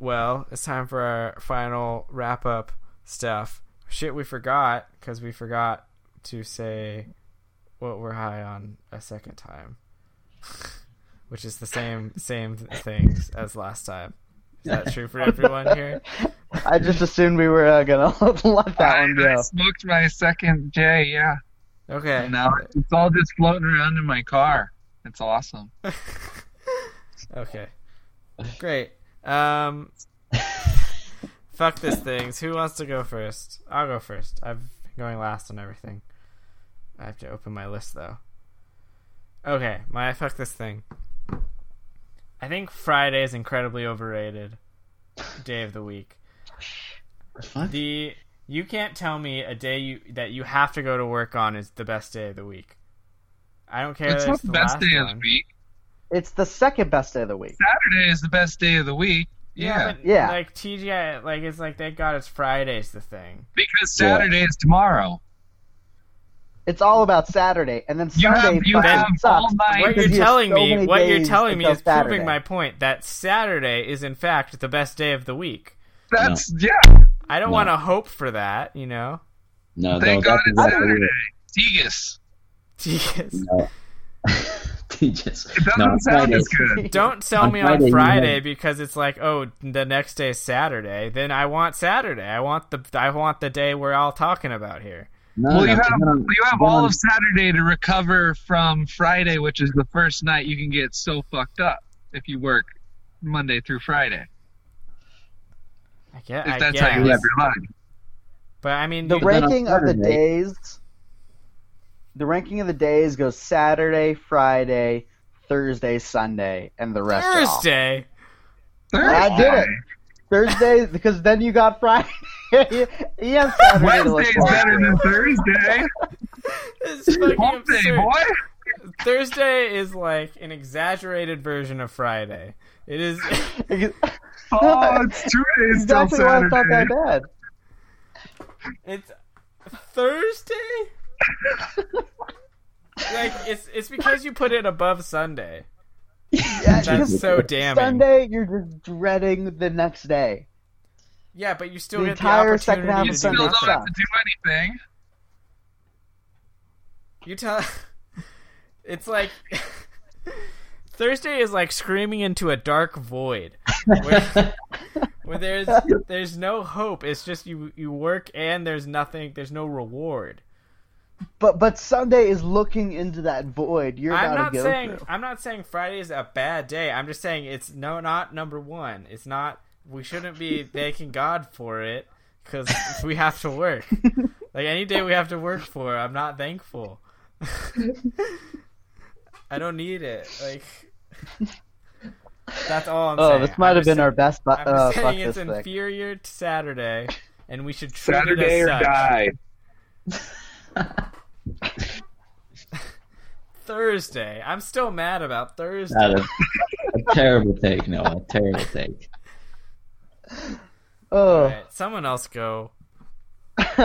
Well, it's time for our final wrap up stuff. Shit, we forgot because we forgot to say what we're high on a second time, [laughs] which is the same same things as last time. Is that true for everyone here? [laughs] I just assumed we were uh, gonna [laughs] let that I, one I go. smoked my second J, yeah. Okay. And now it's all just floating around in my car. It's awesome. [laughs] Okay. Great. Um Fuck this things. Who wants to go first? I'll go first. I've been going last on everything. I have to open my list though. Okay, my fuck this thing. I think Friday is incredibly overrated day of the week. What? The you can't tell me a day you that you have to go to work on is the best day of the week. I don't care. It's not it's the the best last day of the week. It's the second best day of the week. Saturday is the best day of the week. Yeah. but Yeah. like TGI, like it's like thank God it's Friday's the thing. because Yeah. Saturday is tomorrow. It's all about Saturday, and then You have- Sunday you have sucks. all What you're you telling so me, what you're telling me until is proving my point that Saturday is in fact the best day of the week. That's yeah. I don't No. want to hope for that, you know. No, Thank no, [laughs] God it's Saturday. it. Tegus. Jeez. No. He It doesn't no, sound as good. [laughs] Don't sell On me Friday, on you Friday have- because it's like, oh, the next day is Saturday. Then I want Saturday. I want the I want the day we're all talking about here. No, Well, you have then you have all of Saturday to recover from Friday, which is the first night you can get so fucked up if you work Monday through Friday. I guess, If I that's guess. how you live your life. But I mean, The you- Then on ranking of the days. The ranking of the days goes Saturday, Friday, Thursday, Sunday, and the rest. are off. Thursday. I did it. Thursday, [laughs] because then you got Friday. you have Saturday to look Wednesday's better to. than Thursday. [laughs] It's fucking Hump day, boy. Thursday is like an exaggerated version of Friday. It is. [laughs] Oh, it's two days till exactly why it's not Saturday. that bad. It's Thursday. like it's it's because you put it above Sunday. Yeah, That's because so damning. Sunday, you're just dreading the next day. Yeah, but you still The get entire the second half opportunity You to still do Sunday don't have to do anything. You tell. [laughs] It's like [laughs] Thursday is like screaming into a dark void, where, [laughs] where there's there's no hope. It's just you you work and there's nothing. There's no reward. But but Sunday is looking into that void you're I'm about not to go saying through. I'm not saying Friday is a bad day. I'm just saying it's no not number one. It's not. We shouldn't be [laughs] thanking God for it because we have to work. [laughs] like any day we have to work for, I'm not thankful. [laughs] I don't need it. Like that's all I'm saying. Oh, saying. this might I'm have just been our best. bu- I'm Uh, saying it's this thing. inferior to Saturday, and we should treat Saturday it or such. die. Thursday. I'm still mad about Thursday. Not a, a terrible take, Noah. Terrible take. Oh. All right, someone else go. [laughs]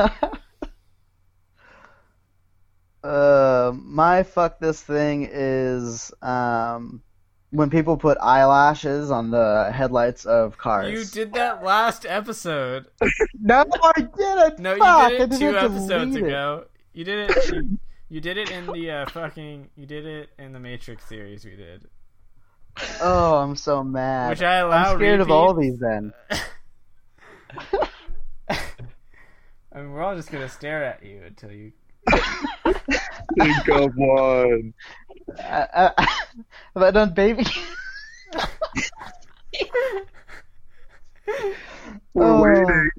uh, my fuck this thing is um, when people put eyelashes on the headlights of cars. You did that last episode. [laughs] No, I didn't. No, Fuck, you did it two didn't episodes delete it. ago. You did it. [laughs] You, you did it in the uh, fucking. You did it in the Matrix series we did, Oh, I'm so mad. which I allow. I'm scared of all these then. [laughs] I mean, we're all just gonna stare at you until you. Think of one. I, I, [laughs] have I done baby? We're Oh. waiting.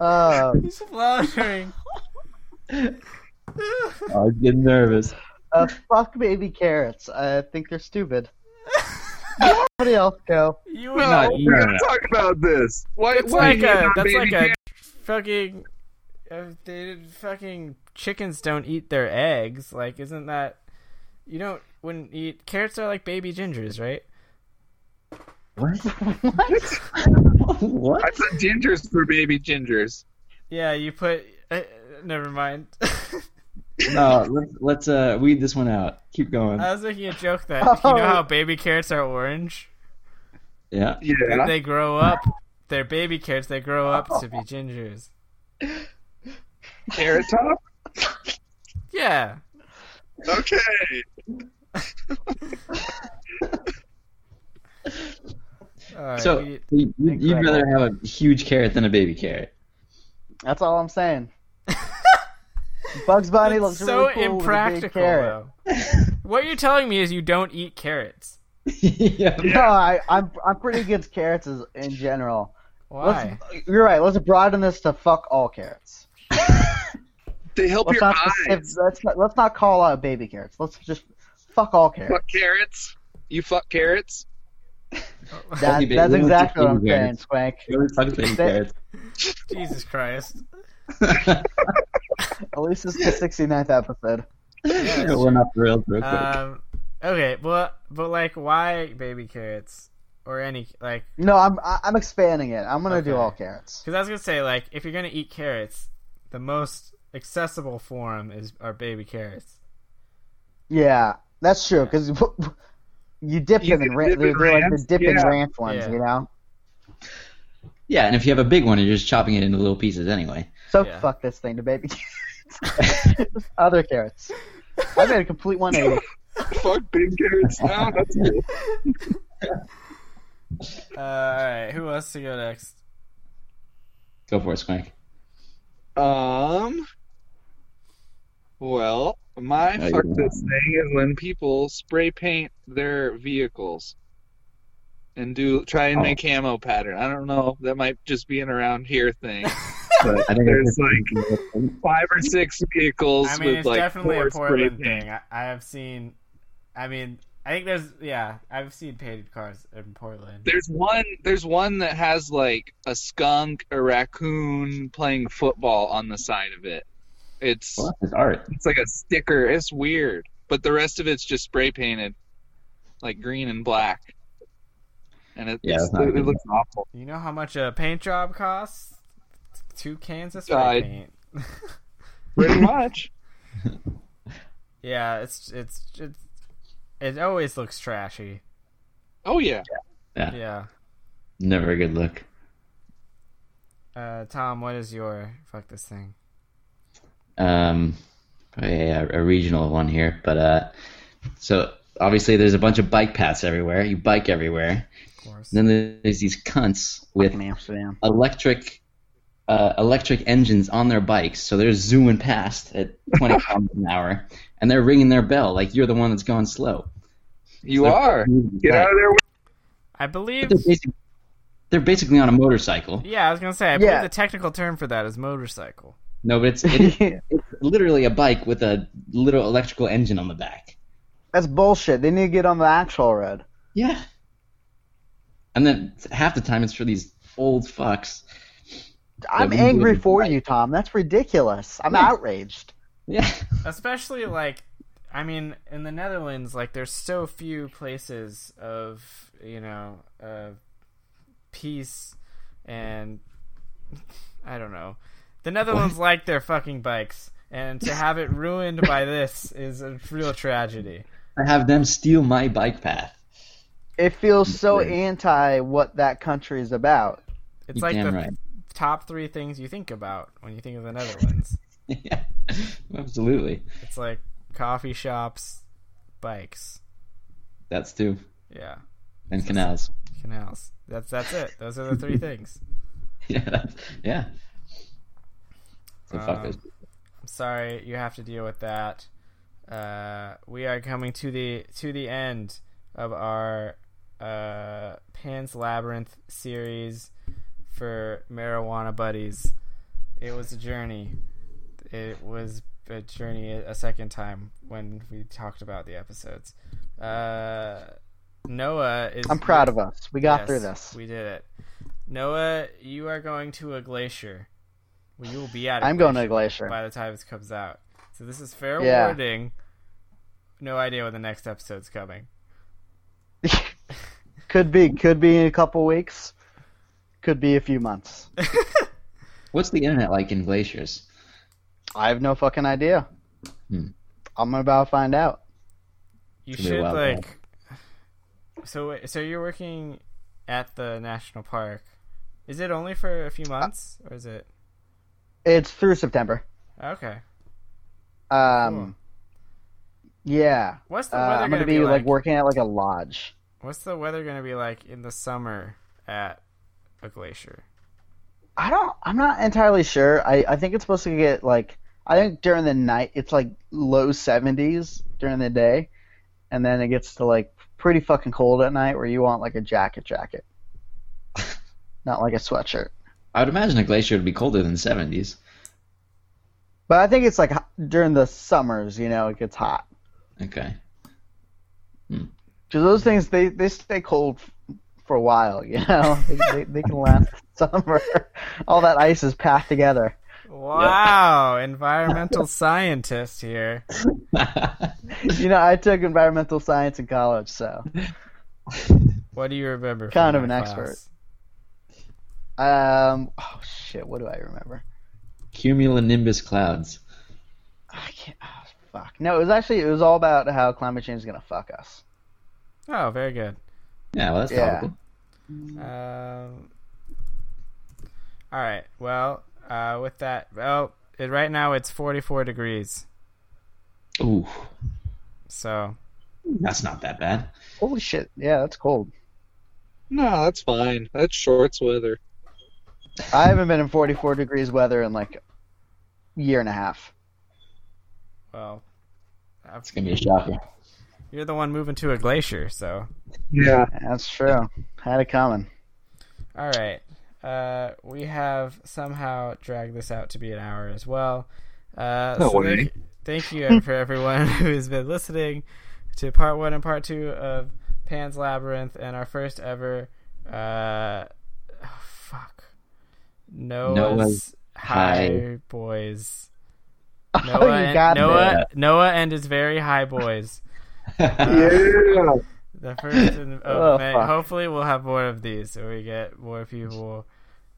Uh, He's floundering. [laughs] I was getting nervous. uh, fuck baby carrots. I think they're stupid. Somebody else go. you No, not we gotta talk about this. Why? It's why like a. That's like a fucking. Uh, they fucking chickens don't eat their eggs. Like, isn't that? You don't wouldn't eat carrots are like baby gingers, right? What? [laughs] What? [laughs] [laughs] what? I thought gingers for baby gingers. Yeah, you put. Uh, never mind. [laughs] No, let's let's uh weed this one out. Keep going. I was making a joke that [laughs] you know how baby carrots are orange. Yeah. That Yeah. they grow up. They're baby carrots. They grow up to be gingers. Carrot top. Yeah. Okay. All right, So we- you, you'd rather have a huge carrot than a baby carrot. That's all I'm saying. [laughs] Bugs Bunny It's looks so really cool with a big impractical, carrot. though. what you're telling me is you don't eat carrots. [laughs] yeah. No, I, I'm I'm pretty against carrots as, in general. Why? Let's, you're right. Let's broaden this to fuck all carrots. [laughs] They help Let's your not, specific, eyes. let's not let's not call out baby carrots. Let's just fuck all carrots. Fuck carrots. You fuck carrots. That, that's exactly what I'm baby saying, carrots. Swank. Really fuck baby That- Jesus Christ. [laughs] At least it's the 69th episode. We're not thrilled real quick. Um. Okay, but but like, why baby carrots or any like? No, I'm I- I'm expanding it. I'm gonna do all carrots. Because I was gonna say like, if you're gonna eat carrots, the most accessible form is are baby carrots. Yeah, that's true. Because [laughs] you dip You them in can ra- dip they're, they're like the dipping yeah. ranch ones, Yeah. you know. yeah, and if you have a big one, you're just chopping it into little pieces anyway. So Yeah. fuck this thing to baby carrots. [laughs] [laughs] Other carrots. I made a complete 180. [laughs] Fuck big carrots now. That's cool. Uh, all right, who wants to go next? Go for it, Swank. Um. Well, my No, fuck you're this thing is when people spray paint their vehicles and do try and Oh. make camo pattern. I don't know. That might just be an around here thing. [laughs] But I think there's like five or six vehicles I mean, with it's like definitely a spray Portland thing. I, I have seen. I mean, I think there's yeah, I've seen painted cars in Portland. There's one. There's one that has like a skunk, a raccoon playing football on the side of it. It's well, that's art. it's like a sticker. It's weird, but the rest of it's just spray painted, like green and black. And it, Yeah, it's, that's it, looks awful. You know how much a paint job costs? Two cans of spray Uh, paint. [laughs] Pretty much. yeah, it's it's it's it always looks trashy. Oh yeah. Yeah. Never a good look. Uh, Tom, what is your fuck this thing? Um, a, a regional one here, but uh, so obviously there's a bunch of bike paths everywhere. You bike everywhere. Of course. Then there's these cunts with Amsterdam. electric uh, electric engines on their bikes, so they're zooming past at 20 [laughs] miles an hour, and they're ringing their bell like you're the one that's going slow. You They're Get out of there. I believe. They're, basic, they're basically on a motorcycle. Yeah, I was gonna say. I believe Yeah. the technical term for that is motorcycle. No, but it's, it, [laughs] it's literally a bike with a little electrical engine on the back. That's bullshit. They need to get on the actual road. Yeah. And then half the time it's for these old fucks. I'm angry for like- you, Tom. That's ridiculous. I'm Yeah. outraged. Yeah. [laughs] especially like i mean in the netherlands like there's so few places of you know uh, peace and [laughs] i don't know the netherlands like their fucking bikes and to have it ruined by [laughs] this is a real tragedy I have them steal my bike path. It feels so Right. anti what that country is about. it's You like the right. top three things you think about when you think of the netherlands [laughs] yeah. Absolutely. it's like coffee shops bikes That's two. yeah And canals. canals that's that's it those are the three things [laughs] Yeah. That's, yeah. So fuck Um, those. I'm sorry you have to deal with that. Uh, we are coming to the to the end of our uh, Pan's Labyrinth series for marijuana buddies. It was a journey. It was a journey a second time when we talked about the episodes. Uh, Noah is. I'm proud of us. We got Yes, through this. We did it. Noah, you are going to a glacier. Well, you will be at. I'm going to a glacier. by the time this comes out. So this is fair Yeah. warning. No idea when the next episode's coming. [laughs] could be, could be in a couple weeks. Could be a few months. [laughs] What's the internet like in glaciers? I have no fucking idea. Hmm. I'm about to find out. You Could be should wild like. So so you're working at the national park. Is it only for a few months or is it? It's through September. Okay. Um, yeah. What's the Uh, weather I'm gonna gonna be be like like? working at like a lodge. What's the weather gonna be like in the summer at a glacier? I don't. I'm not entirely sure. I I think it's supposed to get like. I think during the night it's like low 70s during the day, and then it gets to like pretty fucking cold at night where you want like a jacket jacket, [laughs] not like a sweatshirt. I would imagine a glacier would be colder than 70s. But I think it's like during the summers, you know, it gets hot. Okay. Hmm. Because those things they they stay cold for a while, you know. [laughs] they, they, they can last [laughs] summer. All that ice is packed together. Wow, environmental [laughs] scientist here. You know, I took environmental science in college, so What do you remember? from Kind of an class? Um. Oh shit! What do I remember? Cumulonimbus clouds. I can't. Oh, fuck. No, it was actually it was all about how climate change is gonna fuck us. Oh, very good. Yeah, well, that's Yeah. topical. Um, all right. Well, uh, with that, well, it, right now it's 44 degrees. Ooh, So that's not that bad. Holy shit! Yeah, that's cold. No, that's fine. That's shorts weather. I haven't been in 44 degrees weather in like a year and a half. well, It's gonna be a shocker. you're the one moving to a glacier. So Yeah. That's true. Had it coming. all right. Uh, we have somehow dragged this out to be an hour as well. Uh, No so way. thank, thank you for everyone [laughs] who's been listening to part one and part two of Pan's Labyrinth and our first ever. Uh, fuck. Noah's, Noah's High High- Boys. [laughs] Oh, Noah, you and, got Noah, that. Noah and his very high boys. Yeah. [laughs] The first in, of [laughs] Oh, May. fuck. Hopefully, we'll have more of these, so we get more people.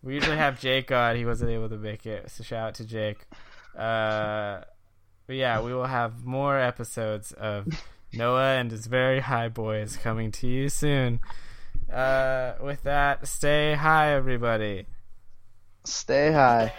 We usually have Jake on. He wasn't able to make it, so shout out to Jake. Uh, but yeah, we will have more episodes of Noah and his very high boys coming to you soon. Uh, with that, stay high, everybody. Stay high.